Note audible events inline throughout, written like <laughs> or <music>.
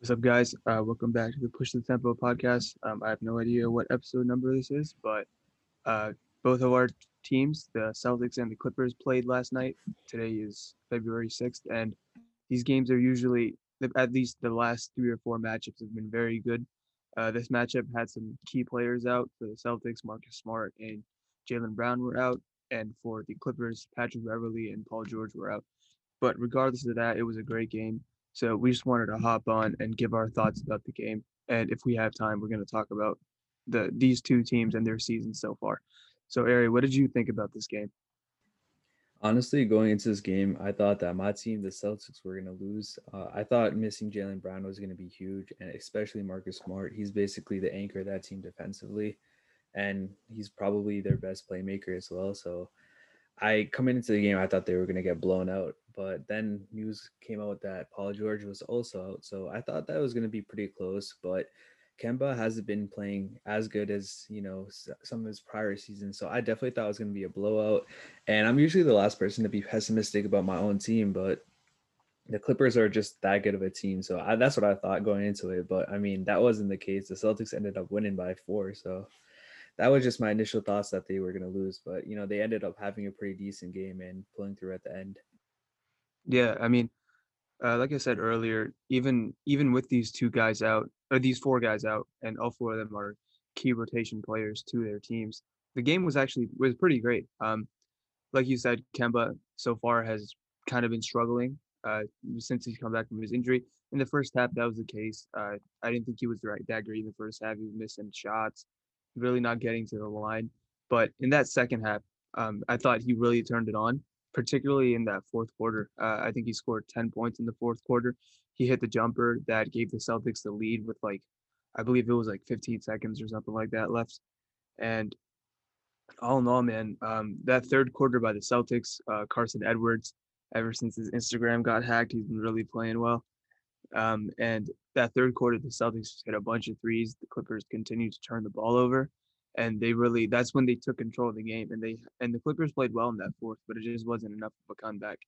What's up, guys? Uh, welcome back to the Push the Tempo podcast. Um, I have no idea what episode number this is, but uh, both of our teams, the Celtics and the Clippers, played last night. Today is February 6th, and these games are usually, at least the last three or four matchups, have been very good. Uh, this matchup had some key players out for the Celtics. Marcus Smart and Jaylen Brown were out, and for the Clippers, Patrick Beverley and Paul George were out. But regardless of that, it was a great game. So we just wanted to hop on and give our thoughts about the game. And if we have time, we're going to talk about the these two teams and their season so far. So Ari, what did you think about this game? Honestly, going into this game, I thought that my team, the Celtics, were going to lose. Uh, I thought missing Jaylen Brown was going to be huge, and especially Marcus Smart. He's basically the anchor of that team defensively, and he's probably their best playmaker as well. So I coming into the game, I thought they were going to get blown out, but then news came out that Paul George was also out, so I thought that was going to be pretty close. But Kemba hasn't been playing as good as you know some of his prior seasons, so I definitely thought it was going to be a blowout. And I'm usually the last person to be pessimistic about my own team, but the Clippers are just that good of a team, so I, that's what I thought going into it. But I mean, that wasn't the case. The Celtics ended up winning by four, so that was just my initial thoughts that they were going to lose, but you know they ended up having a pretty decent game and pulling through at the end. Yeah, I mean, uh, like I said earlier, even even with these two guys out, or these four guys out, and all four of them are key rotation players to their teams, the game was actually was pretty great. Um, like you said, Kemba so far has kind of been struggling uh, since he's come back from his injury. In the first half, that was the case. Uh, I didn't think he was right that great in the first half. He was missing shots really not getting to the line. But in that second half, um, I thought he really turned it on, particularly in that fourth quarter. Uh, I think he scored 10 points in the fourth quarter. He hit the jumper that gave the Celtics the lead with like, I believe it was like 15 seconds or something like that left. And all in all, man, um, that third quarter by the Celtics, uh, Carsen Edwards, ever since his Instagram got hacked, he's been really playing well. Um, and that third quarter, the Celtics hit a bunch of threes. The Clippers continued to turn the ball over, and they really that's when they took control of the game. And they and the Clippers played well in that fourth, but it just wasn't enough of a comeback.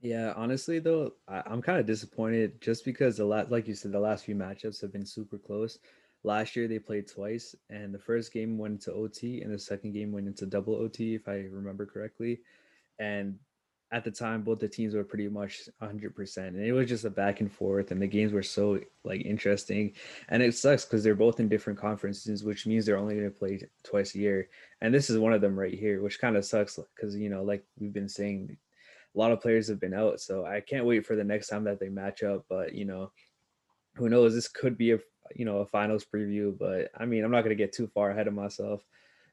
Yeah, honestly though, I, am kind of disappointed just because the last, like you said, the last few matchups have been super close. Last year they played twice, and the first game went into OT, and the second game went into double OT, if I remember correctly. And at the time both the teams were pretty much 100% and it was just a back and forth and the games were so like interesting and it sucks because they're both in different conferences which means they're only going to play twice a year and this is one of them right here which kind of sucks because you know like we've been saying a lot of players have been out so i can't wait for the next time that they match up but you know who knows? This could be a you know a finals preview but i mean i'm not going to get too far ahead of myself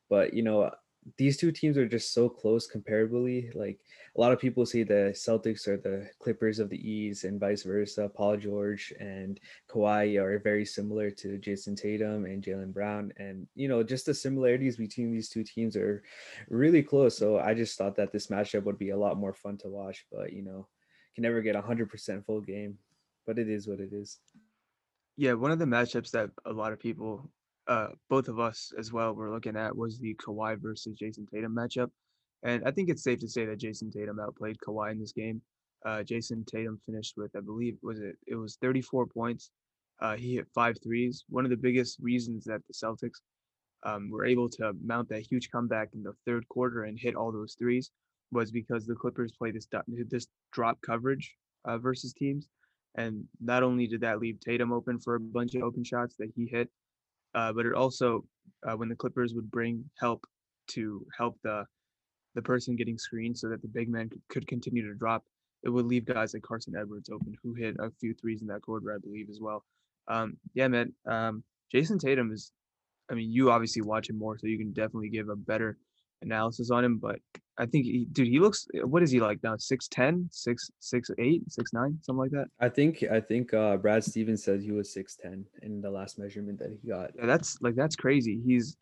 but you know these two teams are just so close comparably. Like a lot of people say the Celtics are the Clippers of the East and vice versa. Paul George and Kawhi are very similar to Jayson Tatum and Jaylen Brown. And, you know, just the similarities between these two teams are really close. So I just thought that this matchup would be a lot more fun to watch. But, you know, can never get a 100% full game. But it is what it is. Yeah, one of the matchups that a lot of people uh, both of us as well were looking at was the Kawhi versus Jayson Tatum matchup. And I think it's safe to say that Jayson Tatum outplayed Kawhi in this game. Uh, Jayson Tatum finished with, I believe, was it? It was 34 points. Uh, he hit five threes. One of the biggest reasons that the Celtics um, were able to mount that huge comeback in the third quarter and hit all those threes was because the Clippers played this this drop coverage uh, versus teams, and not only did that leave Tatum open for a bunch of open shots that he hit, uh, but it also uh, when the Clippers would bring help to help the the person getting screened so that the big man could, continue to drop, it would leave guys like Carsen Edwards open, who hit a few threes in that quarter, I believe, as well. Um, yeah, man. Um, Jayson Tatum is, I mean, you obviously watch him more, so you can definitely give a better analysis on him. But I think, he, dude, he looks. What is he like now? 6'10", 6, 6'8", 6'9", something like that. I think. I think uh, Brad Stevens said he was six ten in the last measurement that he got. Yeah, that's like that's crazy. He's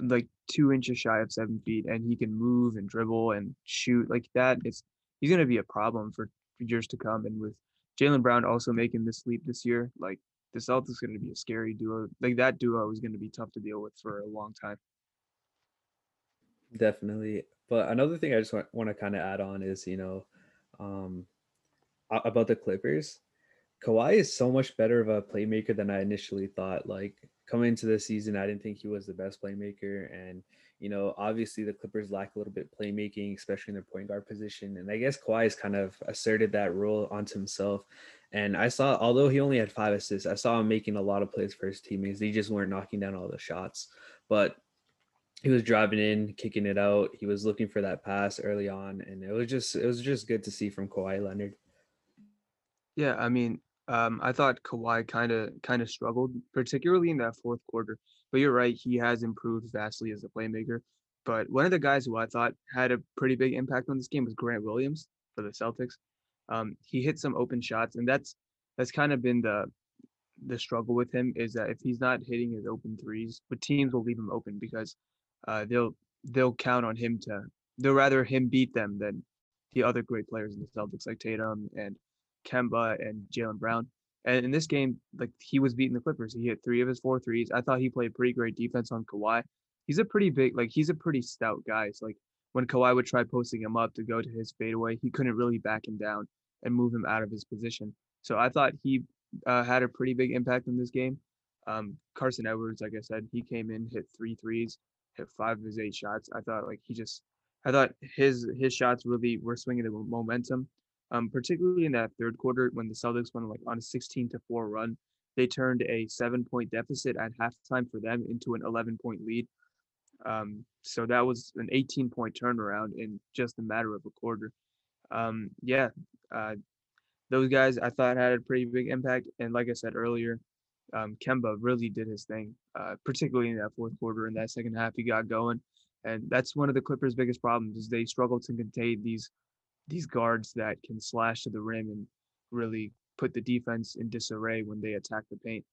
like two inches shy of seven feet, and he can move and dribble and shoot like that. It's he's gonna be a problem for, years to come. And with Jaylen Brown also making this leap this year, like the Celtics is going to be a scary duo. Like that duo is going to be tough to deal with for a long time. Definitely. But another thing I just want, want to kind of add on is, you know, um, about the Clippers, Kawhi is so much better of a playmaker than I initially thought. Like coming into the season, I didn't think he was the best playmaker, and you know, obviously the Clippers lack a little bit playmaking, especially in their point guard position. And I guess Kawhi has kind of asserted that role onto himself. And I saw, although he only had five assists, I saw him making a lot of plays for his teammates. They just weren't knocking down all the shots. But he was driving in, kicking it out. He was looking for that pass early on, and it was just it was just good to see from Kawhi Leonard. Yeah, I mean, um, I thought Kawhi kind of kind of struggled, particularly in that fourth quarter. But you're right, he has improved vastly as a playmaker. But one of the guys who I thought had a pretty big impact on this game was Grant Williams for the Celtics. Um, he hit some open shots, and that's that's kind of been the the struggle with him is that if he's not hitting his open threes, but teams will leave him open because uh, they'll they'll count on him to they'll rather him beat them than the other great players in the Celtics like Tatum and Kemba and Jaylen Brown. And in this game, like he was beating the Clippers. He hit three of his four threes. I thought he played pretty great defense on Kawhi. He's a pretty big, like he's a pretty stout guy. So like when Kawhi would try posting him up to go to his fadeaway, he couldn't really back him down and move him out of his position. So I thought he uh, had a pretty big impact in this game. Um, Carsen Edwards, like I said, he came in, hit three threes, hit five of his eight shots. I thought like he just, I thought his his shots really were swinging the momentum um, particularly in that third quarter when the Celtics went like on a 16 to 4 run. They turned a seven point deficit at halftime for them into an 11 point lead. Um, so that was an 18 point turnaround in just a matter of a quarter. Um, yeah, uh, those guys I thought had a pretty big impact. And like I said earlier, um, Kemba really did his thing, uh, particularly in that fourth quarter. In that second half, he got going, and that's one of the Clippers' biggest problems is they struggle to contain these these guards that can slash to the rim and really put the defense in disarray when they attack the paint.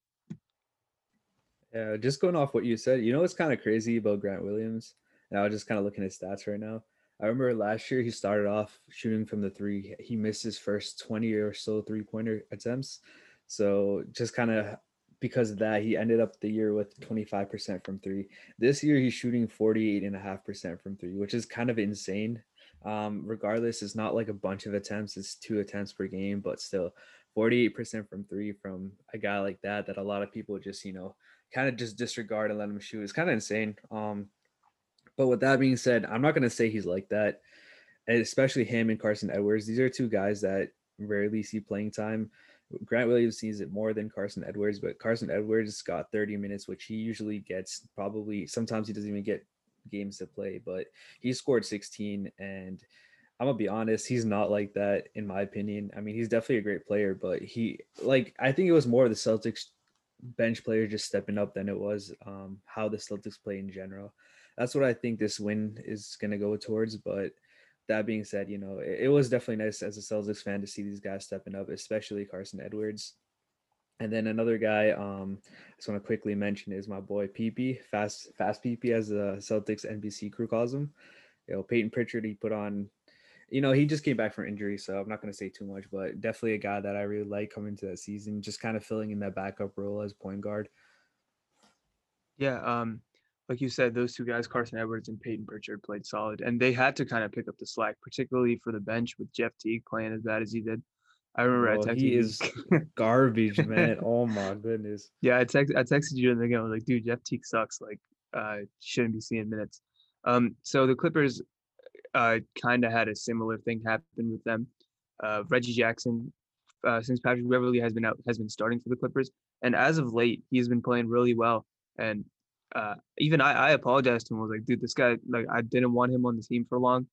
Yeah, just going off what you said, you know what's kind of crazy about Grant Williams? And I was just kind of looking at stats right now. I remember last year he started off shooting from the three. He missed his first 20 or so three pointer attempts. So just kind of because of that, he ended up the year with 25% from three. This year he's shooting 48.5% from three, which is kind of insane um, regardless, it's not like a bunch of attempts, it's two attempts per game, but still 48% from three from a guy like that, that a lot of people just, you know, kind of just disregard and let him shoot. It's kind of insane. Um, but with that being said, I'm not going to say he's like that, and especially him and Carsen Edwards. These are two guys that rarely see playing time. Grant Williams sees it more than Carsen Edwards, but Carsen Edwards got 30 minutes, which he usually gets probably sometimes he doesn't even get games to play, but he scored 16 and I'm gonna be honest, he's not like that in my opinion. I mean, he's definitely a great player, but he like I think it was more the Celtics bench player just stepping up than it was um, how the Celtics play in general. That's what I think this win is gonna go towards. But that being said, you know, it, it was definitely nice as a Celtics fan to see these guys stepping up, especially Carsen Edwards. And then another guy um, I just want to quickly mention is my boy PP, fast fast PP as the Celtics NBC crew calls him. You know, Payton Pritchard, he put on, you know, he just came back from injury, so I'm not going to say too much, but definitely a guy that I really like coming into that season, just kind of filling in that backup role as point guard. Yeah, um, like you said, those two guys, Carsen Edwards and Payton Pritchard, played solid, and they had to kind of pick up the slack, particularly for the bench with Jeff Teague playing as bad as he did. I remember I texted he is <laughs> garbage, man. <laughs> Oh my goodness. Yeah, I text I texted you and again I was like, dude, Jeff Teague sucks. Like, uh, shouldn't be seeing minutes. Um, so the Clippers, uh, kind of had a similar thing happen with them. Uh, Reggie Jackson, uh, since Patrick Beverley has been out, has been starting for the Clippers, and as of late, he's been playing really well. And uh, even I, I apologized to him. I was like, dude, this guy, like, I didn't want him on the team for long,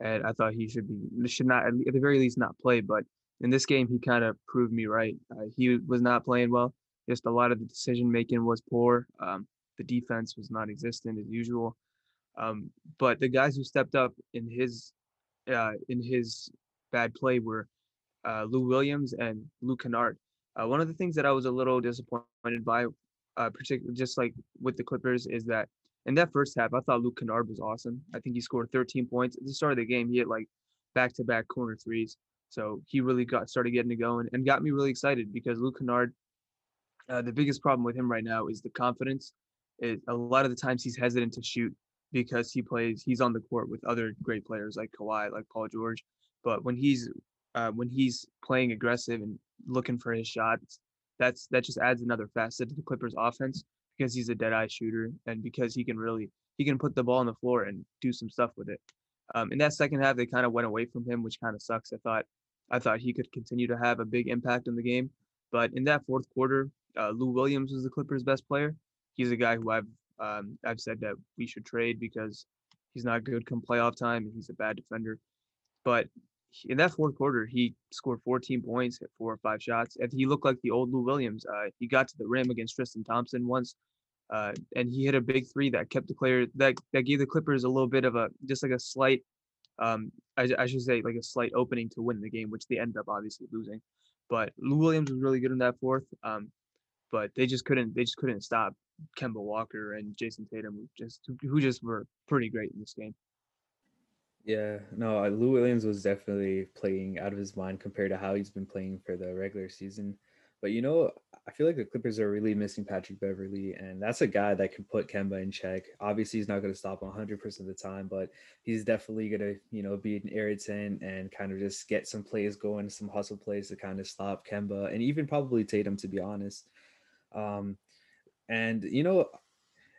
and I thought he should be should not at the very least not play, but in this game, he kind of proved me right. Uh, he was not playing well. Just a lot of the decision making was poor. Um, the defense was non-existent as usual. Um, but the guys who stepped up in his uh, in his bad play were uh, Lou Williams and Lou Kennard. Uh, one of the things that I was a little disappointed by, uh, particularly just like with the Clippers, is that in that first half, I thought Luke Kennard was awesome. I think he scored 13 points at the start of the game. He hit like back-to-back corner threes. So he really got started getting it going and got me really excited because Luke Kennard, uh, the biggest problem with him right now is the confidence. It, a lot of the times he's hesitant to shoot because he plays, he's on the court with other great players like Kawhi, like Paul George. But when he's uh, when he's playing aggressive and looking for his shots, that's that just adds another facet to the Clippers offense because he's a dead eye shooter and because he can really he can put the ball on the floor and do some stuff with it. Um, in that second half, they kind of went away from him, which kind of sucks. I thought I thought he could continue to have a big impact in the game, but in that fourth quarter, uh, Lou Williams was the Clippers' best player. He's a guy who I've um, I've said that we should trade because he's not good come playoff time and he's a bad defender. But in that fourth quarter, he scored 14 points, hit four or five shots, and he looked like the old Lou Williams. Uh, he got to the rim against Tristan Thompson once, uh, and he hit a big three that kept the Clippers that that gave the Clippers a little bit of a just like a slight, um, I, I should say like a slight opening to win the game, which they ended up obviously losing. But Lou Williams was really good in that fourth, um, but they just couldn't they just couldn't stop Kemba Walker and Jayson Tatum, just who just were pretty great in this game. Yeah, no, Lou Williams was definitely playing out of his mind compared to how he's been playing for the regular season. But you know, I feel like the Clippers are really missing Patrick Beverley, and that's a guy that can put Kemba in check. Obviously, he's not going to stop 100% of the time, but he's definitely going to, you know, be an irritant and kind of just get some plays going, some hustle plays to kind of stop Kemba and even probably Tatum, to be honest. Um, and you know,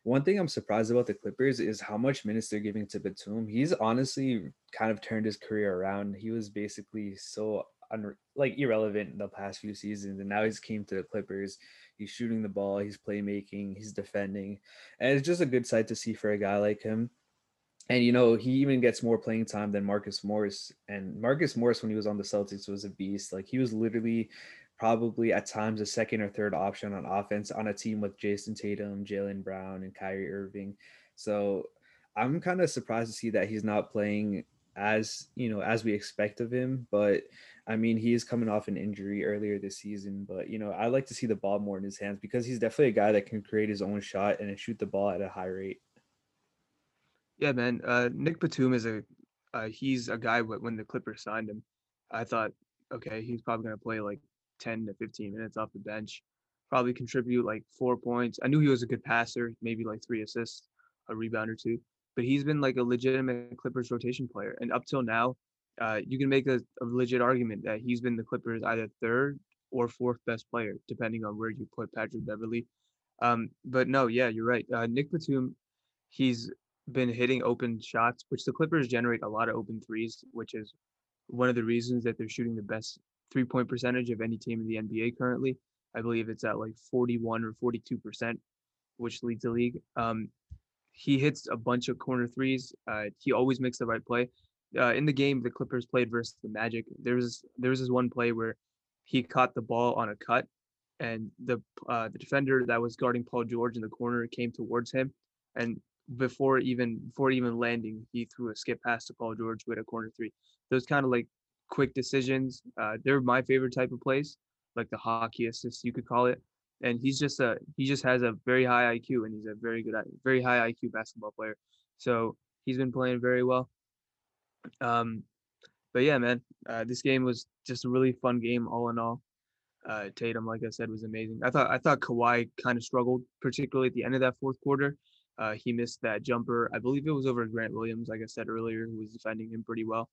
one thing I'm surprised about the Clippers is how much minutes they're giving to Batum. He's honestly kind of turned his career around. He was basically so un- like irrelevant in the past few seasons, and now he's came to the Clippers. He's shooting the ball, he's playmaking, he's defending, and it's just a good sight to see for a guy like him. And you know, he even gets more playing time than Marcus Morris. And Marcus Morris, when he was on the Celtics, was a beast. Like he was literally probably at times a second or third option on offense on a team with Jayson Tatum, Jaylen Brown, and Kyrie Irving. So I'm kind of surprised to see that he's not playing as you know as we expect of him. But I mean, he is coming off an injury earlier this season. But you know, I like to see the ball more in his hands because he's definitely a guy that can create his own shot and shoot the ball at a high rate. Yeah, man. Uh, Nick Batum is a uh, he's a guy when the Clippers signed him. I thought, okay, he's probably gonna play like 10 to 15 minutes off the bench, probably contribute like four points. I knew he was a good passer, maybe like three assists, a rebound or two, but he's been like a legitimate Clippers rotation player. And up till now, uh, you can make a, a legit argument that he's been the Clippers either third or fourth best player, depending on where you put Patrick Beverley. Um, but no, yeah, you're right. Uh, Nick Batum, he's been hitting open shots, which the Clippers generate a lot of open threes, which is one of the reasons that they're shooting the best three point percentage of any team in the NBA currently. I believe it's at like 41 or 42 percent, which leads the league. Um, he hits a bunch of corner threes. Uh, he always makes the right play. Uh, in the game, the Clippers played versus the Magic. There was there was this one play where he caught the ball on a cut, and the uh, the defender that was guarding Paul George in the corner came towards him, and before even before even landing, he threw a skip pass to Paul George with a corner three. Those kind of like quick decisions. Uh, they're my favorite type of plays, like the hockey assist you could call it. And he's just a he just has a very high IQ and he's a very good very high IQ basketball player. So he's been playing very well. Um, but yeah, man, uh, this game was just a really fun game all in all. Uh, Tatum, like I said, was amazing. I thought I thought Kawhi kind of struggled, particularly at the end of that fourth quarter. Uh, he missed that jumper. I believe it was over Grant Williams, like I said earlier, who was defending him pretty well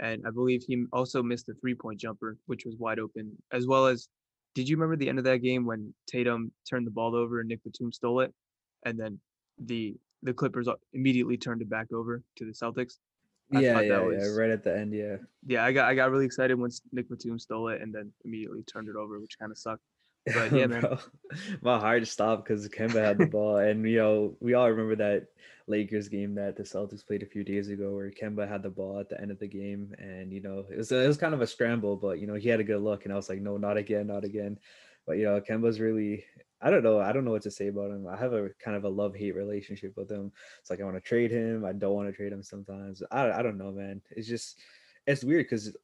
and I believe he also missed a three point jumper, which was wide open, as well as. Did you remember the end of that game when Tatum turned the ball over and Nick Batum stole it, and then the the Clippers immediately turned it back over to the Celtics? I yeah, yeah, was, yeah, right at the end, yeah. Yeah, I got I got really excited once Nick Batum stole it and then immediately turned it over, which kind of sucked. But <laughs> yeah, man. my heart stopped because Kemba had the <laughs> ball, and you know we all remember that Lakers game that the Celtics played a few days ago, where Kemba had the ball at the end of the game, and you know it was a, it was kind of a scramble, but you know he had a good look, and I was like, no, not again, not again. But you know Kemba's really I don't know. I don't know what to say about him. I have a kind of a love hate relationship with him. It's like I want to trade him. I don't want to trade him sometimes. I, I don't know, man. It's just it's weird because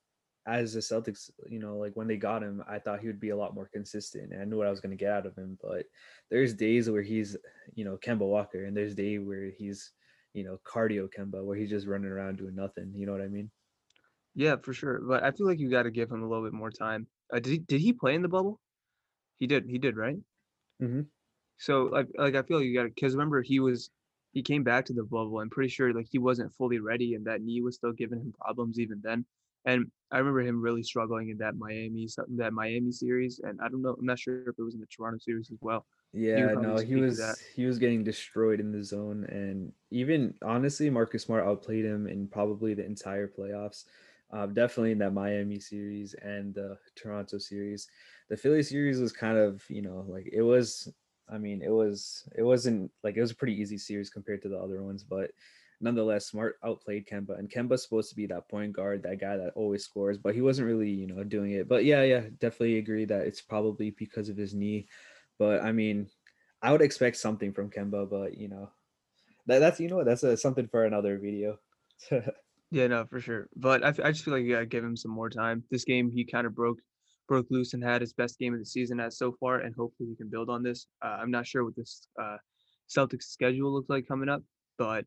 as the Celtics, you know, like when they got him, I thought he would be a lot more consistent and I knew what I was going to get out of him. But there's days where he's, you know, Kemba Walker, and there's day where he's, you know, cardio Kemba, where he's just running around doing nothing. You know what I mean? Yeah, for sure. But I feel like you got to give him a little bit more time. Uh, did he did he play in the bubble? He did. He did, right? Mm-hmm. So like like I feel like you got to because remember he was he came back to the bubble. I'm pretty sure like he wasn't fully ready and that knee was still giving him problems even then. And I remember him really struggling in that Miami that Miami series, and I don't know, I'm not sure if it was in the Toronto series as well. Yeah, no, he was he was getting destroyed in the zone, and even honestly, Marcus Smart outplayed him in probably the entire playoffs. Uh, definitely in that Miami series and the Toronto series. The Philly series was kind of, you know, like it was. I mean, it was it wasn't like it was a pretty easy series compared to the other ones, but nonetheless, Smart outplayed Kemba, and Kemba's supposed to be that point guard, that guy that always scores, but he wasn't really, you know, doing it. But yeah, yeah, definitely agree that it's probably because of his knee. But I mean, I would expect something from Kemba, but you know, that, that's you know that's a, something for another video. <laughs> yeah, no, for sure. But I, I just feel like you gotta give him some more time. This game, he kind of broke broke loose and had his best game of the season as so far, and hopefully he can build on this. Uh, I'm not sure what this uh, Celtics schedule looks like coming up, but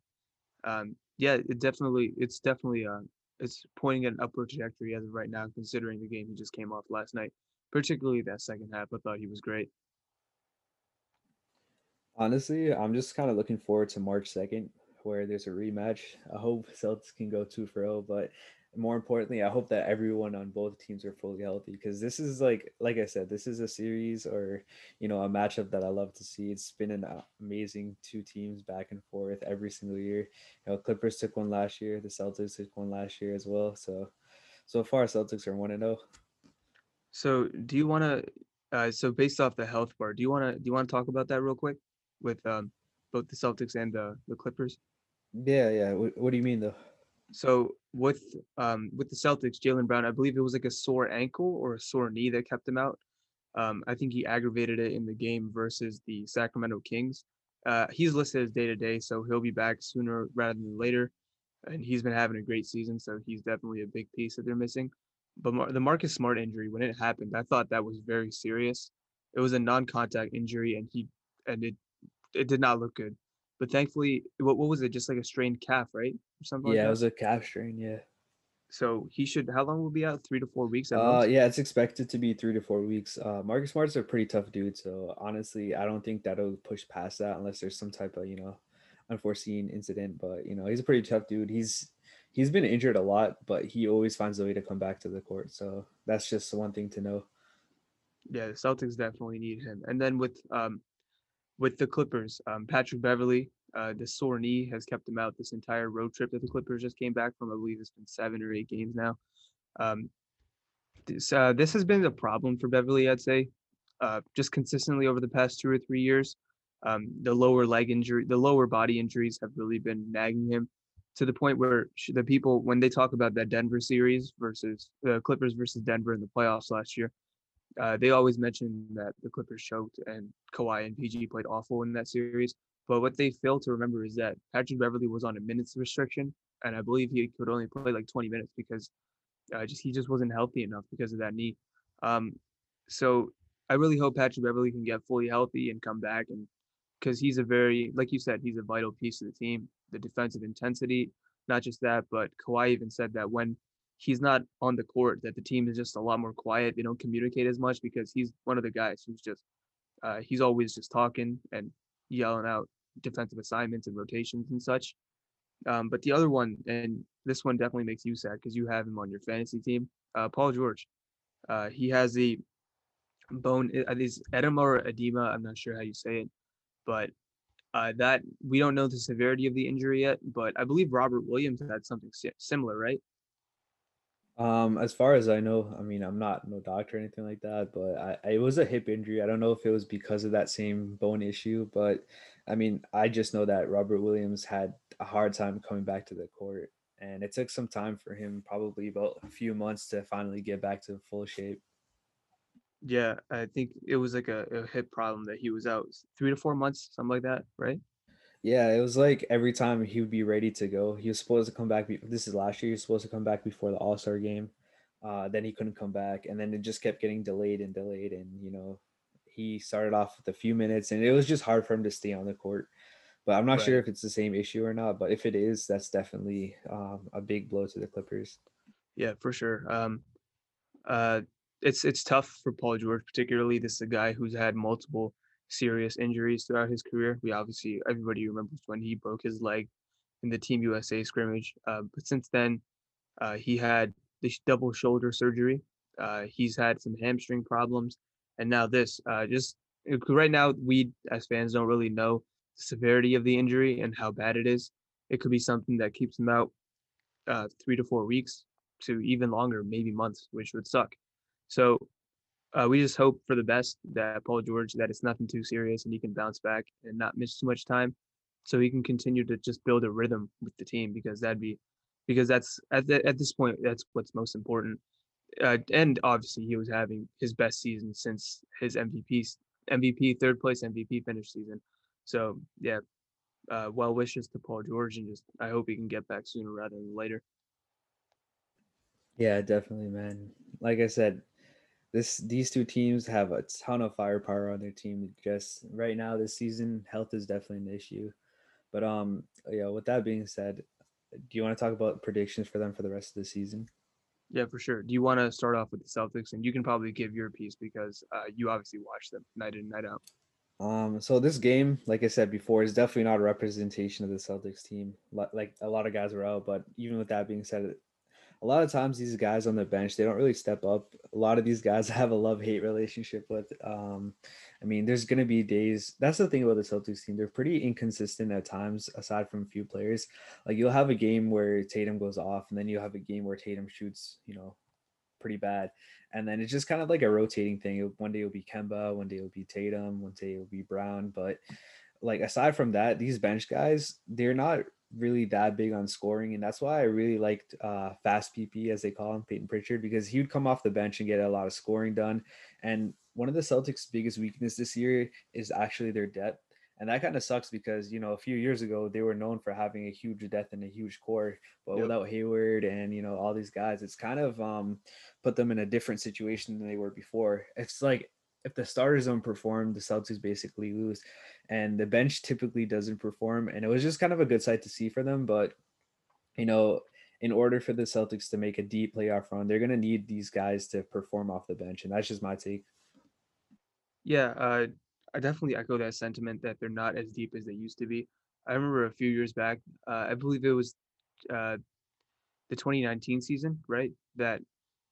um, yeah, it definitely it's definitely uh, it's pointing at an upward trajectory as of right now, considering the game he just came off last night. Particularly that second half, I thought he was great. Honestly, I'm just kind of looking forward to March 2nd, where there's a rematch. I hope Celtics can go two for 0, but more importantly, I hope that everyone on both teams are fully healthy because this is like, like I said, this is a series or you know a matchup that I love to see. It's been an amazing two teams back and forth every single year. You know, Clippers took one last year, the Celtics took one last year as well. So, so far, Celtics are one and zero. Oh. So, do you want to? Uh, so, based off the health part, do you want to do you want to talk about that real quick with um, both the Celtics and the the Clippers? Yeah, yeah. What, what do you mean though? So with um with the Celtics, Jaylen Brown, I believe it was like a sore ankle or a sore knee that kept him out. Um, I think he aggravated it in the game versus the Sacramento Kings. Uh, he's listed as day to day, so he'll be back sooner rather than later. And he's been having a great season, so he's definitely a big piece that they're missing. But Mar- the Marcus Smart injury, when it happened, I thought that was very serious. It was a non-contact injury, and he and it it did not look good. But thankfully, what what was it? Just like a strained calf, right? Or something. Yeah, like it was a calf strain. Yeah. So he should. How long will be out? Three to four weeks. uh, yeah, it's expected to be three to four weeks. Uh, Marcus Smart's a pretty tough dude, so honestly, I don't think that'll push past that unless there's some type of you know unforeseen incident. But you know, he's a pretty tough dude. He's he's been injured a lot, but he always finds a way to come back to the court. So that's just one thing to know. Yeah, the Celtics definitely need him. And then with um with the Clippers. Um, Patrick Beverley, uh, the sore knee has kept him out this entire road trip that the Clippers just came back from. I believe it's been seven or eight games now. Um, this, uh, this has been a problem for Beverley, I'd say, uh, just consistently over the past two or three years. Um, the lower leg injury, the lower body injuries have really been nagging him to the point where the people, when they talk about that Denver series versus the Clippers versus Denver in the playoffs last year, uh, they always mention that the Clippers choked and Kawhi and PG played awful in that series. But what they fail to remember is that Patrick Beverley was on a minutes restriction, and I believe he could only play like 20 minutes because uh, just he just wasn't healthy enough because of that knee. Um, so I really hope Patrick Beverley can get fully healthy and come back, and because he's a very, like you said, he's a vital piece of the team. The defensive intensity, not just that, but Kawhi even said that when he's not on the court that the team is just a lot more quiet they don't communicate as much because he's one of the guys who's just uh, he's always just talking and yelling out defensive assignments and rotations and such um, but the other one and this one definitely makes you sad because you have him on your fantasy team uh, paul george uh, he has the bone uh, is edema or edema i'm not sure how you say it but uh, that we don't know the severity of the injury yet, but I believe Robert Williams had something similar, right? Um, as far as I know, I mean, I'm not no doctor or anything like that, but I, I, it was a hip injury. I don't know if it was because of that same bone issue, but I mean, I just know that Robert Williams had a hard time coming back to the court, and it took some time for him, probably about a few months, to finally get back to full shape. Yeah, I think it was like a, a hip problem that he was out three to four months, something like that, right? Yeah, it was like every time he would be ready to go. He was supposed to come back. Be- this is last year. He was supposed to come back before the All Star game. Uh, then he couldn't come back, and then it just kept getting delayed and delayed. And you know, he started off with a few minutes, and it was just hard for him to stay on the court. But I'm not right. sure if it's the same issue or not. But if it is, that's definitely um, a big blow to the Clippers. Yeah, for sure. Um, uh, it's it's tough for Paul George, particularly. This is a guy who's had multiple serious injuries throughout his career. We obviously everybody remembers when he broke his leg in the Team USA scrimmage. Uh, but since then, uh, he had the double shoulder surgery. Uh, he's had some hamstring problems, and now this. Uh, just right now, we as fans don't really know the severity of the injury and how bad it is. It could be something that keeps him out uh, three to four weeks to even longer, maybe months, which would suck. So uh, we just hope for the best that Paul George that it's nothing too serious and he can bounce back and not miss too much time, so he can continue to just build a rhythm with the team because that'd be because that's at the, at this point that's what's most important. Uh, and obviously he was having his best season since his MVP MVP third place MVP finish season. So yeah, uh, well wishes to Paul George and just I hope he can get back sooner rather than later. Yeah, definitely, man. Like I said, this these two teams have a ton of firepower on their team. Just right now, this season, health is definitely an issue. But um, yeah. With that being said, do you want to talk about predictions for them for the rest of the season? Yeah, for sure. Do you want to start off with the Celtics, and you can probably give your piece because uh, you obviously watch them night in night out. Um, so this game, like I said before, is definitely not a representation of the Celtics team. Like a lot of guys were out, but even with that being said, a lot of times these guys on the bench they don't really step up. A lot of these guys <laughs> have a love hate relationship with. Um, I mean, there's gonna be days. That's the thing about the Celtics team; they're pretty inconsistent at times. Aside from a few players, like you'll have a game where Tatum goes off, and then you'll have a game where Tatum shoots, you know, pretty bad. And then it's just kind of like a rotating thing. One day it'll be Kemba, one day it'll be Tatum, one day it'll be Brown. But like aside from that, these bench guys, they're not really that big on scoring, and that's why I really liked uh, fast PP as they call him, Payton Pritchard, because he would come off the bench and get a lot of scoring done. And one of the Celtics' biggest weakness this year is actually their depth. And that kind of sucks because, you know, a few years ago, they were known for having a huge depth and a huge core. But yep. without Hayward and, you know, all these guys, it's kind of um, put them in a different situation than they were before. It's like if the starters don't perform, the Celtics basically lose and the bench typically doesn't perform. And it was just kind of a good sight to see for them. But, you know, in order for the Celtics to make a deep playoff run, they're going to need these guys to perform off the bench. And that's just my take. Yeah, uh, I definitely echo that sentiment that they're not as deep as they used to be. I remember a few years back, uh, I believe it was uh, the 2019 season, right? That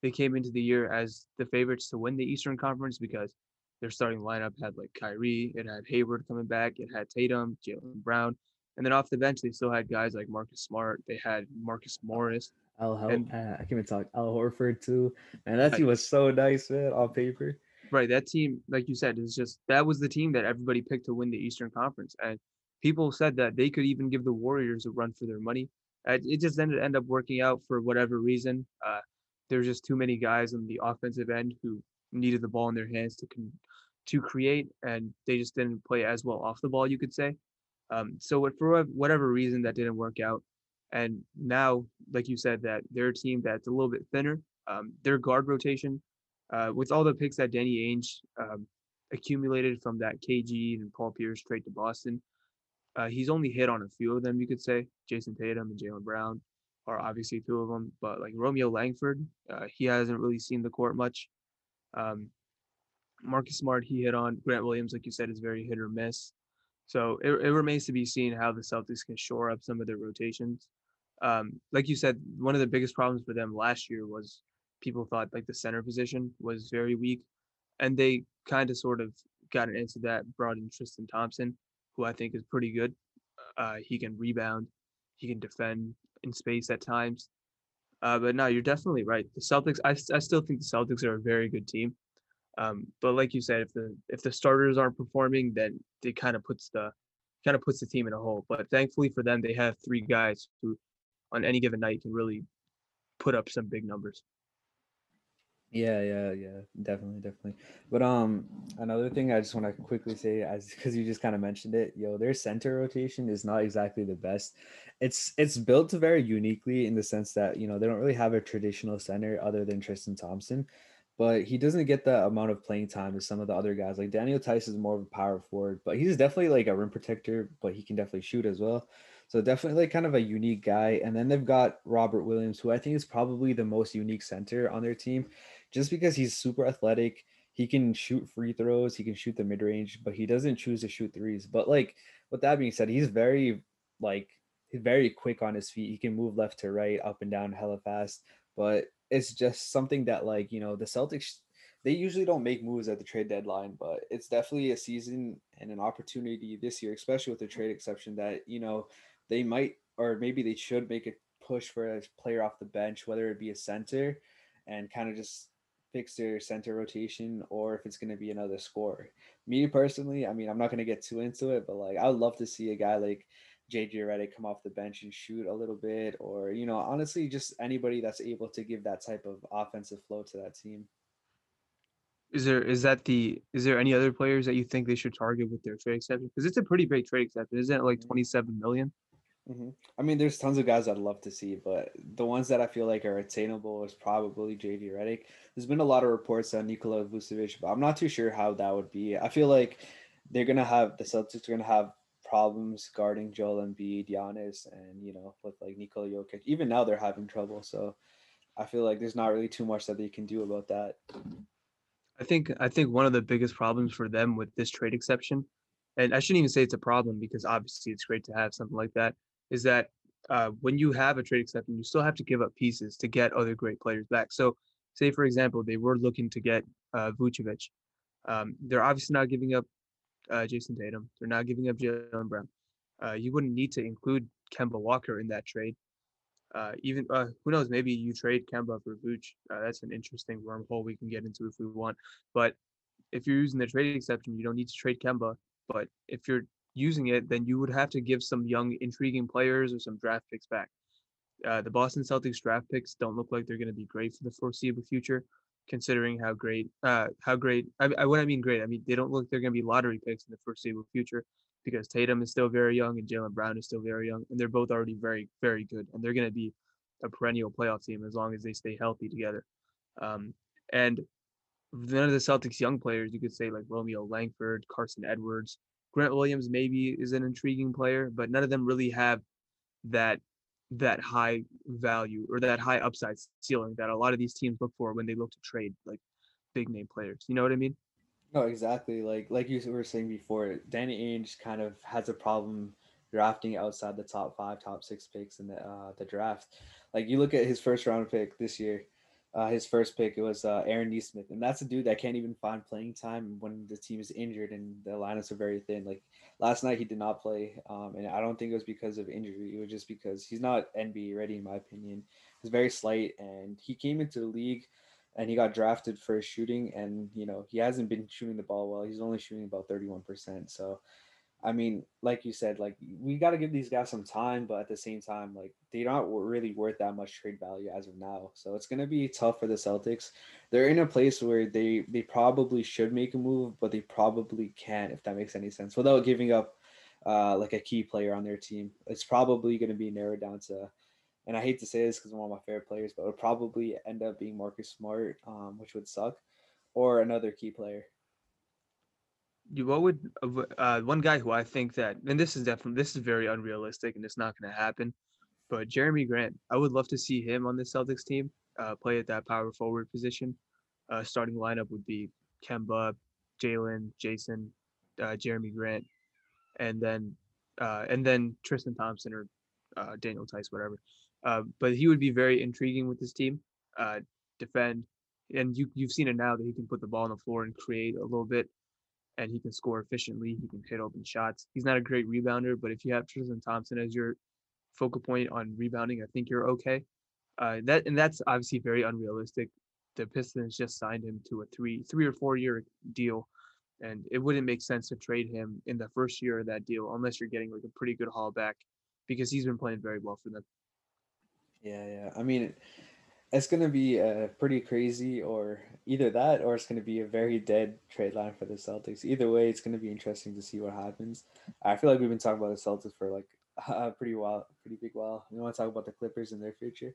they came into the year as the favorites to win the Eastern Conference because their starting lineup had like Kyrie, it had Hayward coming back, it had Tatum, Jaylen Brown, and then off the bench they still had guys like Marcus Smart, they had Marcus Morris. Al Hel- and, I can't even talk. Al Horford too, man. That team was so nice, man, on paper. Right, that team, like you said, is just that was the team that everybody picked to win the Eastern Conference, and people said that they could even give the Warriors a run for their money. It just ended end up working out for whatever reason. Uh, there's just too many guys on the offensive end who needed the ball in their hands to con- to create, and they just didn't play as well off the ball, you could say. Um, so for whatever reason, that didn't work out. And now, like you said, that they're a team that's a little bit thinner. Um, their guard rotation, uh, with all the picks that Danny Ainge um, accumulated from that KG and Paul Pierce trade to Boston, uh, he's only hit on a few of them, you could say. Jayson Tatum and Jaylen Brown are obviously two of them, but like Romeo Langford, uh, he hasn't really seen the court much. Um, Marcus Smart, he hit on. Grant Williams, like you said, is very hit or miss. So it, it remains to be seen how the Celtics can shore up some of their rotations. Um, like you said, one of the biggest problems for them last year was people thought like the center position was very weak, and they kind of sort of got an answer that, brought in Tristan Thompson, who I think is pretty good. Uh, he can rebound, he can defend in space at times. Uh, but no, you're definitely right. The Celtics, I, I still think the Celtics are a very good team. Um, but like you said, if the if the starters aren't performing, then it kind of puts the kind of puts the team in a hole. But thankfully for them, they have three guys who, on any given night, can really put up some big numbers. Yeah, yeah, yeah, definitely, definitely. But um, another thing I just want to quickly say, as because you just kind of mentioned it, yo, their center rotation is not exactly the best. It's it's built very uniquely in the sense that you know they don't really have a traditional center other than Tristan Thompson but he doesn't get the amount of playing time as some of the other guys. Like Daniel Theis is more of a power forward, but he's definitely like a rim protector, but he can definitely shoot as well. So definitely like kind of a unique guy. And then they've got Robert Williams, who I think is probably the most unique center on their team, just because he's super athletic. He can shoot free throws, he can shoot the mid range, but he doesn't choose to shoot threes. But like with that being said, he's very like he's very quick on his feet. He can move left to right, up and down hella fast. But it's just something that like you know the Celtics they usually don't make moves at the trade deadline, but it's definitely a season and an opportunity this year, especially with the trade exception that you know they might or maybe they should make a push for a player off the bench, whether it be a center, and kind of just fix their center rotation, or if it's going to be another scorer. Me personally, I mean, I'm not going to get too into it, but like I would love to see a guy like JJ Redick come off the bench and shoot a little bit, or you know, honestly, just anybody that's able to give that type of offensive flow to that team. Is there is that the is there any other players that you think they should target with their trade exception? Because it's a pretty big trade exception, isn't it? Like Mm-hmm. twenty seven million. Hmm I mean, there's tons of guys I'd love to see, but the ones that I feel like are attainable is probably JJ Redick. There's been a lot of reports on Nikola Vucevic, but I'm not too sure how that would be. I feel like they're gonna have the Celtics are gonna have problems guarding Joel Embiid, Giannis, and you know with like Nikola Jokic. Even now they're having trouble, so I feel like there's not really too much that they can do about that. I think I think one of the biggest problems for them with this trade exception, and I shouldn't even say it's a problem because obviously it's great to have something like that, is that uh, when you have a trade exception, you still have to give up pieces to get other great players back. So, say for example, they were looking to get uh, Vucevic. Um, they're obviously not giving up uh, Jayson Tatum. They're not giving up Jaylen Brown. Uh, you wouldn't need to include Kemba Walker in that trade. Uh, even uh, who knows? Maybe you trade Kemba for Vooch. Uh, that's an interesting wormhole we can get into if we want. But if you're using the trade exception, you don't need to trade Kemba. But if you're using it, then you would have to give some young, intriguing players or some draft picks back. Uh, the Boston Celtics draft picks don't look like they're going to be great for the foreseeable future, considering how great, uh, how great. I, I what I mean great. I mean they don't look they're going to be lottery picks in the foreseeable future because Tatum is still very young and Jaylen Brown is still very young, and they're both already very, very good, and they're going to be a perennial playoff team as long as they stay healthy together. Um, and none of the Celtics young players, you could say like Romeo Langford, Carsen Edwards, Grant Williams maybe is an intriguing player, but none of them really have that that high value or that high upside ceiling that a lot of these teams look for when they look to trade like big name players. You know what I mean? No, exactly. Like like you were saying before, Danny Ainge kind of has a problem drafting outside the top five, top six picks in the uh, the draft. Like you look at his first round pick this year, uh, his first pick it was uh, Aaron Nesmith, and that's a dude that can't even find playing time when the team is injured and the lineups are very thin. Like last night, he did not play, um, and I don't think it was because of injury. It was just because he's not NBA ready, in my opinion. He's very slight, and he came into the league and he got drafted for shooting and you know he hasn't been shooting the ball well he's only shooting about 31% so i mean like you said like we got to give these guys some time but at the same time like they're not really worth that much trade value as of now. So it's to be tough for the celtics. They're in a place where they they probably should make a move but they probably can't if that makes any sense without giving up uh, like a key player on their team. It's probably to be narrowed down to and I hate to say this because I'm one of my favorite players, but it probably end up being Marcus Smart, um, which would suck, or another key player. You what would uh, one guy who I think that and this is definitely this is very unrealistic and it's not going to happen, but Jerami Grant, I would love to see him on the Celtics team uh, play at that power forward position. Uh, starting lineup would be Kemba, Jaylen, Jayson, uh, Jerami Grant, and then uh, and then Tristan Thompson or uh, Daniel Theis, whatever. Uh, but he would be very intriguing with this team. Uh, defend, and you you've seen it now that he can put the ball on the floor and create a little bit, and he can score efficiently. He can hit open shots. He's not a great rebounder, but if you have Tristan Thompson as your focal point on rebounding, I think you're okay. Uh, that and that's obviously very unrealistic. The Pistons just signed him to a three three or four year deal, and it wouldn't make sense to trade him in the first year of that deal unless you're getting like a pretty good haul back, because he's been playing very well for them. Yeah, yeah. I mean, it's gonna be uh, pretty crazy, or either that, or it's gonna be a very dead trade line for the Celtics. Either way, it's gonna be interesting to see what happens. I feel like we've been talking about the Celtics for like <laughs> a pretty while, pretty big while. You want to talk about the Clippers and their future?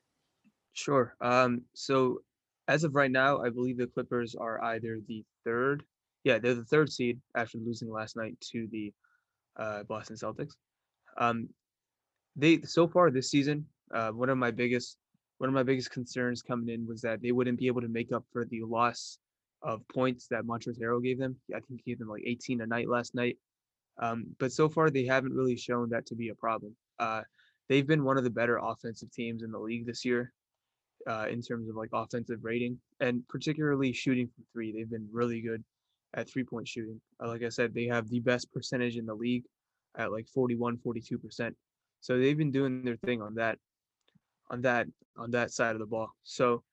Sure. Um, so as of right now, I believe the Clippers are either the third, yeah, they're the third seed after losing last night to the uh, Boston Celtics. Um, they so far this season, uh, one of my biggest one of my biggest concerns coming in was that they wouldn't be able to make up for the loss of points that Montrezl gave them. I think he gave them like 18 a night last night. Um, but so far they haven't really shown that to be a problem. Uh, they've been one of the better offensive teams in the league this year. uh, in terms of like offensive rating and particularly shooting from three. They've been really good at three point shooting. Uh, like I said, they have the best percentage in the league at like 41, 42%. So they've been doing their thing on that, on that, on that side of the ball. So,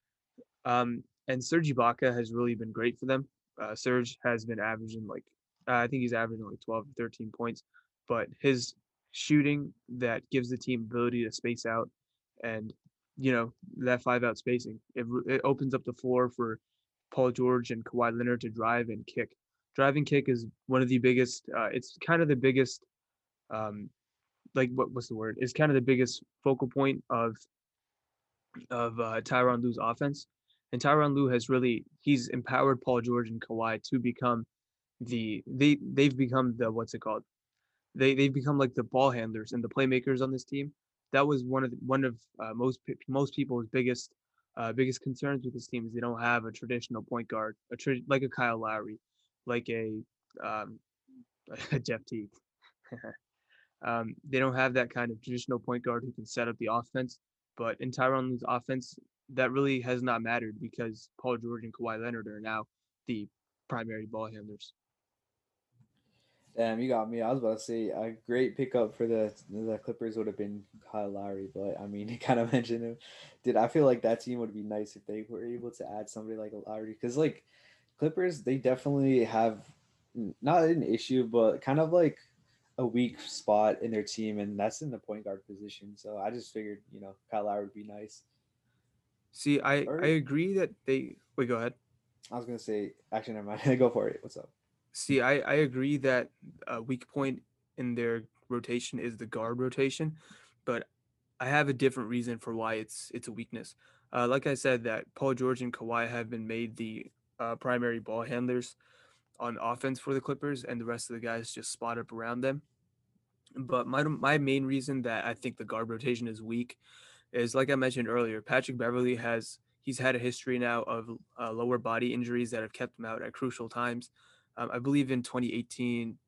um, and Serge Ibaka has really been great for them. Uh, Serge has been averaging like, uh, I think he's averaging like 12 to 13 points, but his shooting that gives the team ability to space out and you know that five out spacing. It, it opens up the floor for Paul George and Kawhi Leonard to drive and kick. Driving kick is one of the biggest. Uh, it's kind of the biggest. Um, like what was the word? It's kind of the biggest focal point of of uh, Tyronn Lue's offense. And Tyronn Lue has really he's empowered Paul George and Kawhi to become the they they've become the what's it called? They they've become like the ball handlers and the playmakers on this team that was one of the, one of uh, most most people's biggest uh, biggest concerns with this team is they don't have a traditional point guard, a tra- like a Kyle Lowry, like a um, <laughs> a Jeff Teague. <laughs> um, they don't have that kind of traditional point guard who can set up the offense. But in Tyronn's offense, that really has not mattered because Paul George and Kawhi Leonard are now the primary ball handlers. Damn, you got me. I was about to say a great pickup for the the Clippers would have been Kyle Lowry, but I mean, <laughs> you kind of mentioned him. Did I feel like that team would be nice if they were able to add somebody like Lowry? Because like Clippers, they definitely have not an issue, but kind of like a weak spot in their team, and that's in the point guard position. So I just figured, you know, Kyle Lowry would be nice. See, I or, I agree that they. Wait, go ahead. I was gonna say, actually, never mind. <laughs> go for it. What's up? See, I, I agree that a weak point in their rotation is the guard rotation, but I have a different reason for why it's it's a weakness. Uh, like I said, that Paul George and Kawhi have been made the uh, primary ball handlers on offense for the Clippers, and the rest of the guys just spot up around them. But my my main reason that I think the guard rotation is weak is, like I mentioned earlier, Patrick Beverley has he's had a history now of uh, lower body injuries that have kept him out at crucial times. Um, I believe in 2018,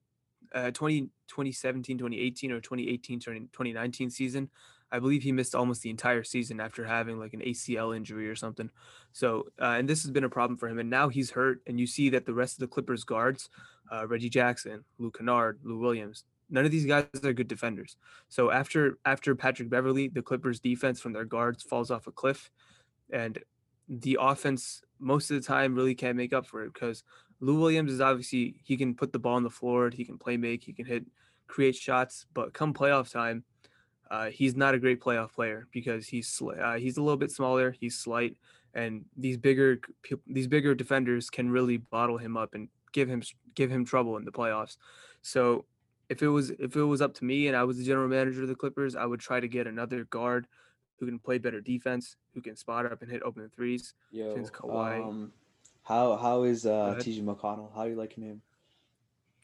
uh, 20, 2017, 2018, or 2018, 2019 season. I believe he missed almost the entire season after having like an ACL injury or something. So, uh, and this has been a problem for him. And now he's hurt, and you see that the rest of the Clippers guards, uh, Reggie Jackson, Luke Kennard, Lou Williams, none of these guys are good defenders. So after after Patrick Beverley, the Clippers defense from their guards falls off a cliff, and the offense most of the time really can't make up for it because Lou Williams is obviously he can put the ball on the floor, he can play make, he can hit, create shots. But come playoff time, uh, he's not a great playoff player because he's uh, he's a little bit smaller, he's slight, and these bigger these bigger defenders can really bottle him up and give him give him trouble in the playoffs. So if it was if it was up to me and I was the general manager of the Clippers, I would try to get another guard who can play better defense, who can spot up and hit open threes. Yo, since Kawhi. Um, how how is uh TJ McConnell? How do you like him?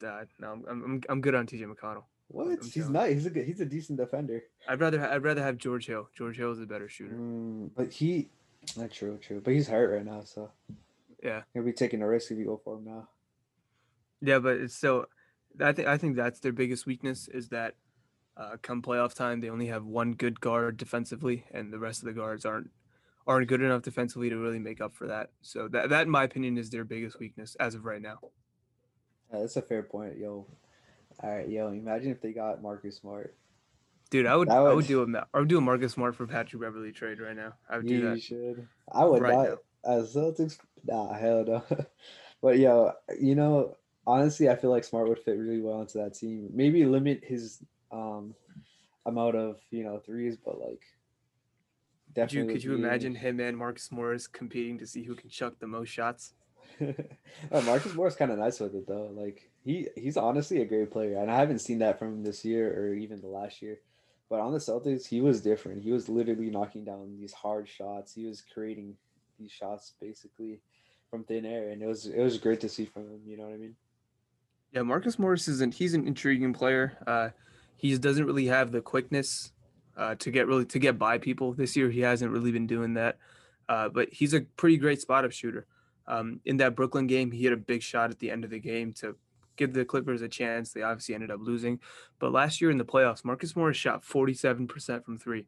Uh, no, I'm, I'm I'm good on TJ McConnell. What? He's nice. He's a good. He's a decent defender. I'd rather I'd rather have George Hill. George Hill is a better shooter. Mm, but he, not true, true. But he's hurt right now, so yeah, he'll be taking a risk if you go for him now. Yeah, but it's still, I think I think that's their biggest weakness is that, uh, come playoff time, they only have one good guard defensively, and the rest of the guards aren't aren't good enough defensively to really make up for that. So that that in my opinion is their biggest weakness as of right now. Yeah, that's a fair point, yo. All right, yo. Imagine if they got Marcus Smart. Dude, I would, would I would do a I would do a Marcus Smart for Patrick Beverley trade right now. I would do that. You should. I would right not. Now. As Celtics, nah, hell no. <laughs> but yo, you know, honestly, I feel like Smart would fit really well into that team. Maybe limit his um amount of you know threes, but like definitely. Could you, could you imagine him and Marcus Morris competing to see who can chuck the most shots? <laughs> Marcus Morris kind of nice with it though. Like he he's honestly a great player, and I haven't seen that from him this year or even the last year. But on the Celtics, he was different. He was literally knocking down these hard shots. He was creating these shots basically from thin air, and it was it was great to see from him. You know what I mean? Yeah, Marcus Morris isn't. He's an intriguing player. Uh, he doesn't really have the quickness uh, to get really to get by people. This year he hasn't really been doing that, uh, but he's a pretty great spot up shooter. Um, in that Brooklyn game, he hit a big shot at the end of the game to give the Clippers a chance. They obviously ended up losing, but last year in the playoffs, Marcus Morris shot 47% from three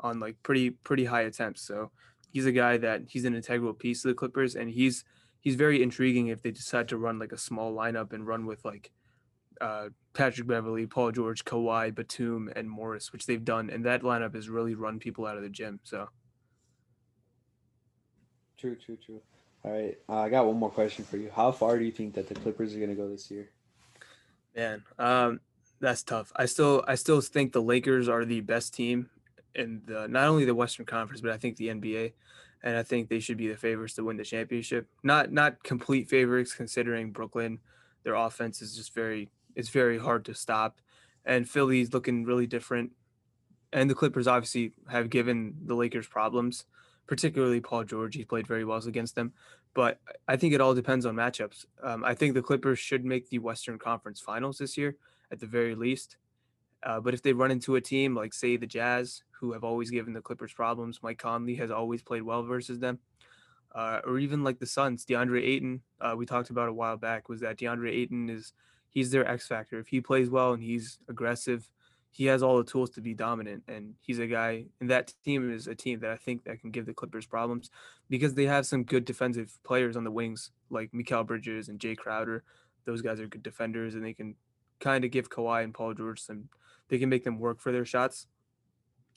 on like pretty pretty high attempts. So he's a guy that he's an integral piece of the Clippers, and he's he's very intriguing if they decide to run like a small lineup and run with like uh, Patrick Beverley, Paul George, Kawhi, Batum, and Morris, which they've done, and that lineup has really run people out of the gym. So true, true, true. All right, uh, I got one more question for you. How far do you think that the Clippers are going to go this year? Man, um, that's tough. I still, I still think the Lakers are the best team in the not only the Western Conference, but I think the NBA, and I think they should be the favorites to win the championship. Not, not complete favorites considering Brooklyn, their offense is just very, it's very hard to stop, and Philly's looking really different, and the Clippers obviously have given the Lakers problems particularly Paul George. He played very well against them, but I think it all depends on matchups. Um, I think the Clippers should make the Western Conference Finals this year at the very least. Uh, but if they run into a team like, say, the Jazz, who have always given the Clippers problems, Mike Conley has always played well versus them, uh, or even like the Suns, DeAndre Ayton, uh, we talked about a while back, was that DeAndre Ayton is he's their X factor. If he plays well and he's aggressive, he has all the tools to be dominant and he's a guy and that team is a team that I think that can give the Clippers problems because they have some good defensive players on the wings like Mikal Bridges and Jae Crowder. Those guys are good defenders and they can kind of give Kawhi and Paul George some they can make them work for their shots.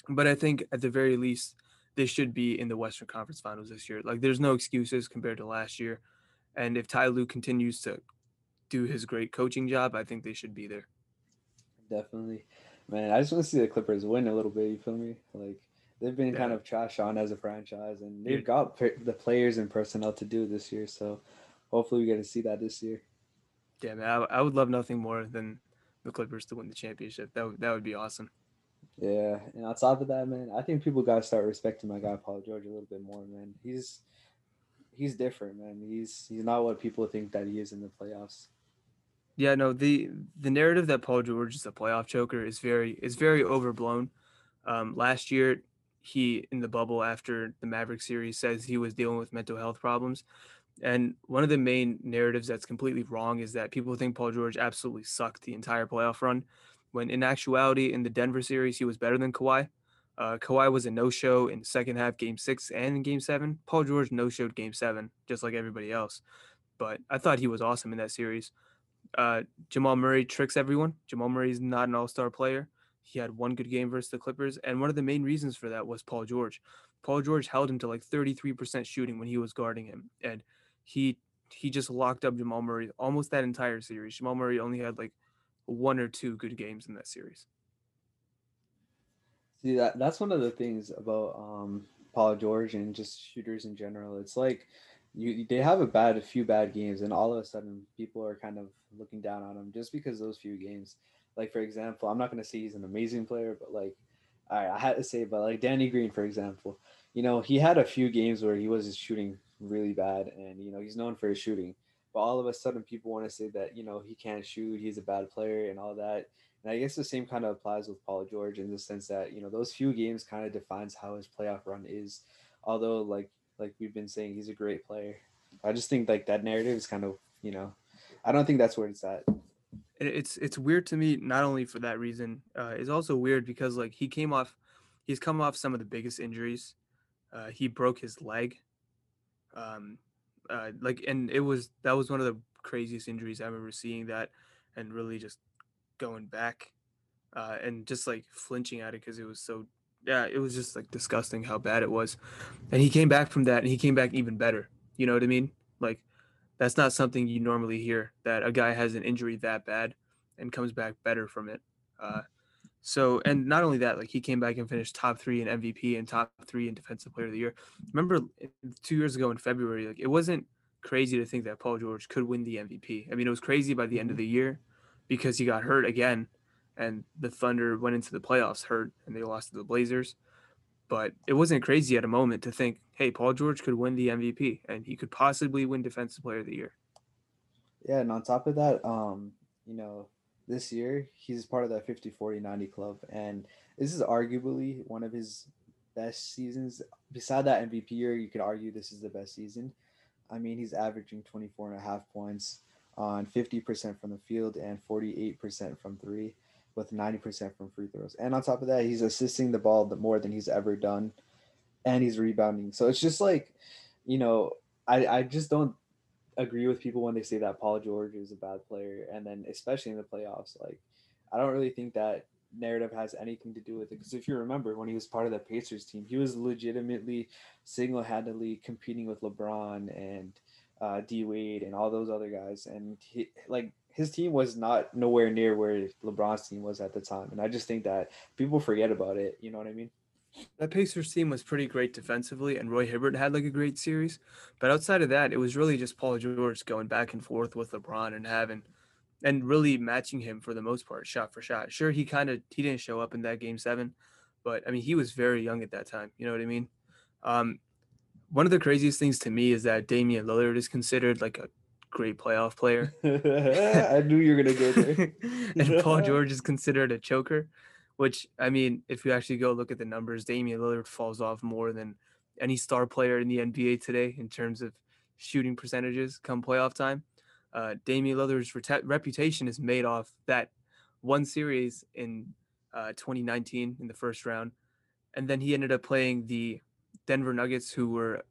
But I think at the very least they should be in the Western Conference Finals this year. Like there's no excuses compared to last year. And if Ty Lue continues to do his great coaching job, I think they should be there. Definitely. Man, I just want to see the Clippers win a little bit. You feel me? Like they've been yeah. kind of trash on as a franchise, and they've got the players and personnel to do this year. So hopefully, we get to see that this year. Yeah, man, I, I would love nothing more than the Clippers to win the championship. That would, that would be awesome. Yeah, and on top of that, man, I think people gotta start respecting my guy Paul George a little bit more, man. He's he's different, man. He's he's not what people think that he is in the playoffs. Yeah, no, the the narrative that Paul George is a playoff choker is very is very overblown. Um, last year, he in the bubble after the Maverick series says he was dealing with mental health problems, and one of the main narratives that's completely wrong is that people think Paul George absolutely sucked the entire playoff run, when in actuality in the Denver series he was better than Kawhi. Uh, Kawhi was a no-show in second half, Game Six, and in Game Seven. Paul George no-showed Game Seven, just like everybody else. But I thought he was awesome in that series uh, Jamal Murray tricks everyone. Jamal Murray is not an all star player. He had one good game versus the Clippers. And one of the main reasons for that was Paul George. Paul George held him to like 33% shooting when he was guarding him. And he he just locked up Jamal Murray almost that entire series. Jamal Murray only had like one or two good games in that series. See that that's one of the things about um Paul George and just shooters in general. It's like you they have a bad a few bad games and all of a sudden people are kind of looking down on him just because those few games. Like for example i'm not going to say he's an amazing player but like all right i had to say but like danny green for example. You know he had a few games where he was shooting really bad and you know he's known for his shooting. But all of a sudden people want to say that you know he can't shoot he's a bad player and all that. And i guess the same kind of applies with paul george in the sense that you know those few games kind of defines how his playoff run is. Although like like we've been saying, he's a great player. I just think like that narrative is kind of, you know, I don't think that's where it's at. It's it's weird to me not only for that reason. Uh, it's also weird because like he came off, he's come off some of the biggest injuries. Uh, he broke his leg. Um, uh, like and it was that was one of the craziest injuries I remember seeing that, and really just going back, uh, and just like flinching at it because it was so yeah, it was just like disgusting how bad it was. And he came back from that and he came back even better. You know what I mean? Like that's not something you normally hear that a guy has an injury that bad and comes back better from it. Uh, so, and not only that, like he came back and finished top three in MVP and top three in Defensive Player of the Year. Remember two years ago in February, like it wasn't crazy to think that Paul George could win the MVP. I mean, it was crazy by the end of the year because he got hurt again and the Thunder went into the playoffs hurt and they lost to the Blazers. But it wasn't crazy at a moment to think, hey, Paul George could win the MVP and he could possibly win Defensive Player of the Year. Yeah, and on top of that, um, you know, this year he's part of that 50 40 90 club and this is arguably one of his best seasons beside that mvp year you could argue this is the best season i mean he's averaging 24 and a half points on 50% from the field and 48% from three with 90% from free throws. And on top of that, he's assisting the ball more than he's ever done and he's rebounding. So it's just like, you know, I I just don't agree with people when they say that Paul George is a bad player, and then especially in the playoffs, like I don't really think that narrative has anything to do with it. Because if you remember when he was part of the Pacers team, he was legitimately single-handedly competing with LeBron and uh, D Wade and all those other guys, and he like his team was not nowhere near where LeBron's team was at the time. And I just think that people forget about it. You know what I mean? That Pacers team was pretty great defensively, and Roy Hibbert had like a great series. But outside of that, it was really just Paul George going back and forth with LeBron and having and really matching him for the most part, shot for shot. Sure, he kind of he didn't show up in that game seven, but I mean he was very young at that time. You know what I mean? Um, one of the craziest things to me is that Damian Lillard is considered like a great playoff player. <laughs> I knew you were gonna go there. <laughs> and Paul <laughs> George is considered a choker, which I mean, if you actually go look at the numbers, Damian Lillard falls off more than any star player in the NBA today in terms of shooting percentages come playoff time. Uh, Damian Lillard's reputation is made off that one series in uh, 2019 in the first round, and then he ended up playing the Denver Nuggets, who were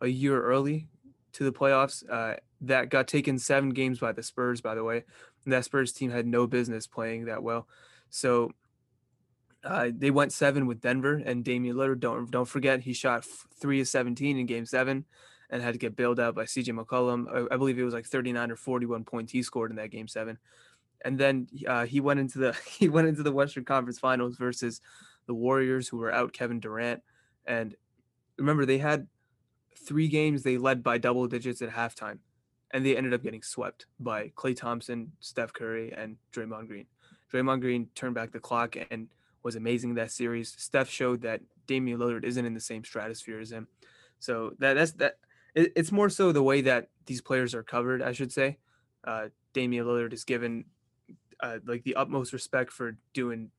a year early to the playoffs. Uh, that got taken seven games by the Spurs, by the way. And that Spurs team had no business playing that well. So uh, they went seven with Denver and Damian Lillard. Don't don't forget he shot three of 17 in Game Seven, and had to get bailed out by C.J. McCollum. I, I, believe it was like 39 or 41 points he scored in that Game Seven, and then uh, he went into the <laughs> he went into the Western Conference Finals versus the Warriors, who were out Kevin Durant, and remember they had three games they led by double digits at halftime, and they ended up getting swept by Klay Thompson, Steph Curry, and Draymond Green. Draymond Green turned back the clock and was amazing that series. Steph showed that Damian Lillard isn't in the same stratosphere as him. So that that's that. It, it's more so the way that these players are covered, I should say. Uh, Damian Lillard is given uh, like the utmost respect for doing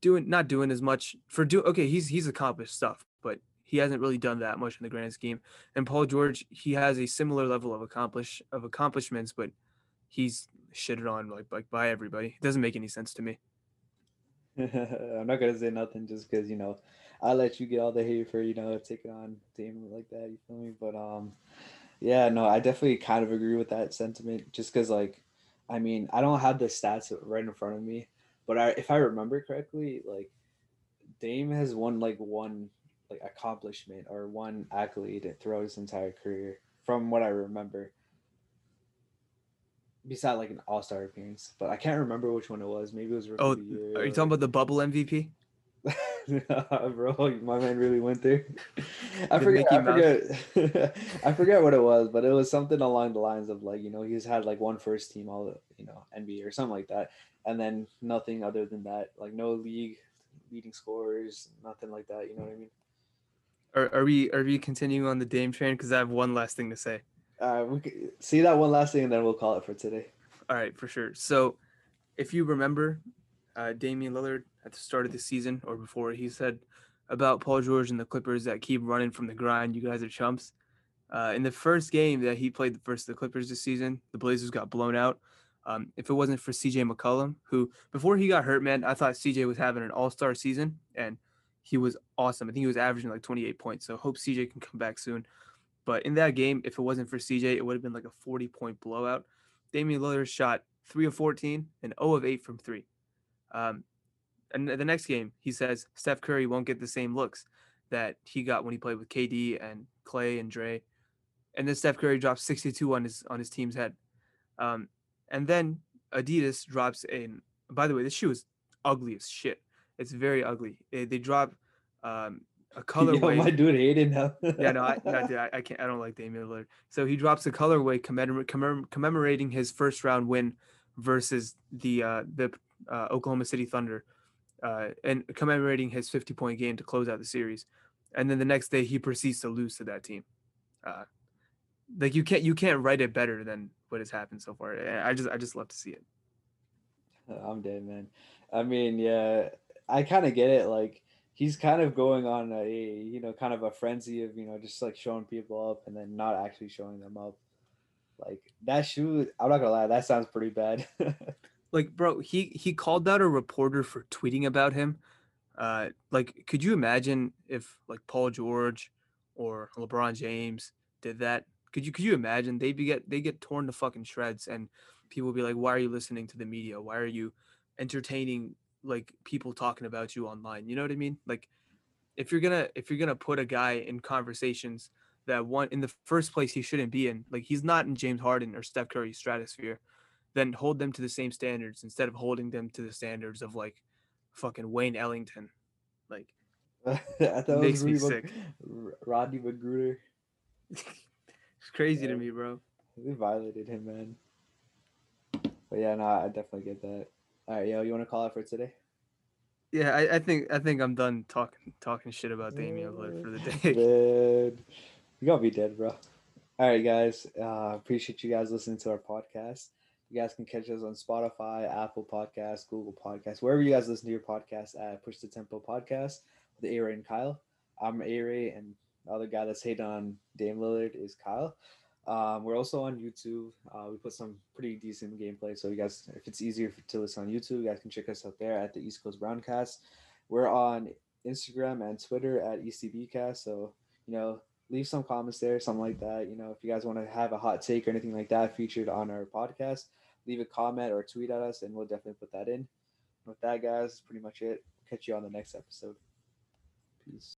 doing not doing as much for do okay he's he's accomplished stuff but he hasn't really done that much in the grand scheme. And Paul George, he has a similar level of accomplish of accomplishments, but he's shitted on like like by everybody. It doesn't make any sense to me. <laughs> I'm not gonna say nothing just because you know I let you get all the hate for you know taking on Damon like that. You feel me? But um, yeah, no, I definitely kind of agree with that sentiment. Just because like, I mean, I don't have the stats right in front of me, but I if I remember correctly, like Dame has won like one like accomplishment or one accolade throughout his entire career, from what I remember. Besides like an All Star appearance, but I can't remember which one it was. Maybe it was. Oh, rookie oh, are you talking about the bubble MVP? <laughs> bro, my man really went there. <laughs> I forget. I forget. <laughs> I forget what it was, but it was something along the lines of like you know he's had like one first team all you know NBA or something like that, and then nothing other than that, like no league leading scorers, nothing like that. You know what I mean? Are, are we are we continuing on the Dame train? Because I have one last thing to say. Uh, we can see that one last thing, and then we'll call it for today. All right, for sure. So, if you remember, uh, Damian Lillard at the start of the season or before, he said about Paul George and the Clippers that keep running from the grind. You guys are chumps. Uh, in the first game that he played versus the Clippers this season, the Blazers got blown out. Um, if it wasn't for CJ McCollum, who before he got hurt, man, I thought CJ was having an all star season, and he was awesome. I think he was averaging like 28 points. So hope CJ can come back soon. But in that game, if it wasn't for CJ, it would have been like a 40 point blowout. Damian Lillard shot three of 14 and 0 of 8 from three. Um, and the next game, he says Steph Curry won't get the same looks that he got when he played with KD and Klay and Dre. And then Steph Curry drops 62 on his on his team's head. Um, and then Adidas drops in. By the way, this shoe is ugly as shit. It's very ugly. Eh, they drop um, a <laughs> colorway. Yo, my dude hated now. yeah, no, <laughs> I, no, dude, I, I, can't. I don't like Damian Lillard. So he drops a colorway commemor- commem- commemorating his first round win versus the uh, the uh, Oklahoma City Thunder, uh, and commemorating his 50 point game to close out the series. And then the next day he proceeds to lose to that team. Uh, like you can't you can't write it better than what has happened so far. I just I just love to see it. <laughs> I'm dead, man. I mean, yeah, I kind of get it. Like he's kind of going on a you know kind of a frenzy of you know just like showing people up and then not actually showing them up. Like that shoe, I'm not gonna lie, that sounds pretty bad. <laughs> like, bro, he he called out a reporter for tweeting about him. Uh, like, could you imagine if like Paul George or LeBron James did that? Could you could you imagine they get they get torn to fucking shreds and people be like, why are you listening to the media? Why are you entertaining like people talking about you online? You know what I mean? Like, if you're gonna if you're gonna put a guy in conversations that one in the first place he shouldn't be in, like he's not in James Harden or Steph Curry's stratosphere, then hold them to the same standards instead of holding them to the standards of like fucking Wayne Ellington. Like <laughs> I thought it makes was me sick. Mag- R- Rodney McGruder. <laughs> it's crazy Yeah. to me, bro. They violated him, man. But yeah, no, I definitely get that. All right, yo, you want to call it for today? Yeah, I, I think I think I'm done talking talking shit about Damian Lillard for the day. <laughs> Dead. You gotta be dead, bro. All right, guys. Uh, appreciate you guys listening to our podcast. You guys can catch us on Spotify, Apple Podcasts, Google Podcasts, wherever you guys listen to your podcast at Push the Tempo Podcast with A Ray and Kyle. I'm A Ray, and the other guy that's hating on Dame Lillard is Kyle. Um, we're also on YouTube. Uh, we put some pretty decent gameplay. So you guys, if it's easier to listen on YouTube, you guys can check us out there at the East Coast Browncast. We're on Instagram and Twitter at ECBcast. So you know, leave some comments there, something like that. You know, if you guys want to have a hot take or anything like that featured on our podcast, leave a comment or tweet at us, and we'll definitely put that in. With that, guys, that's pretty much it. Catch you on the next episode. Peace.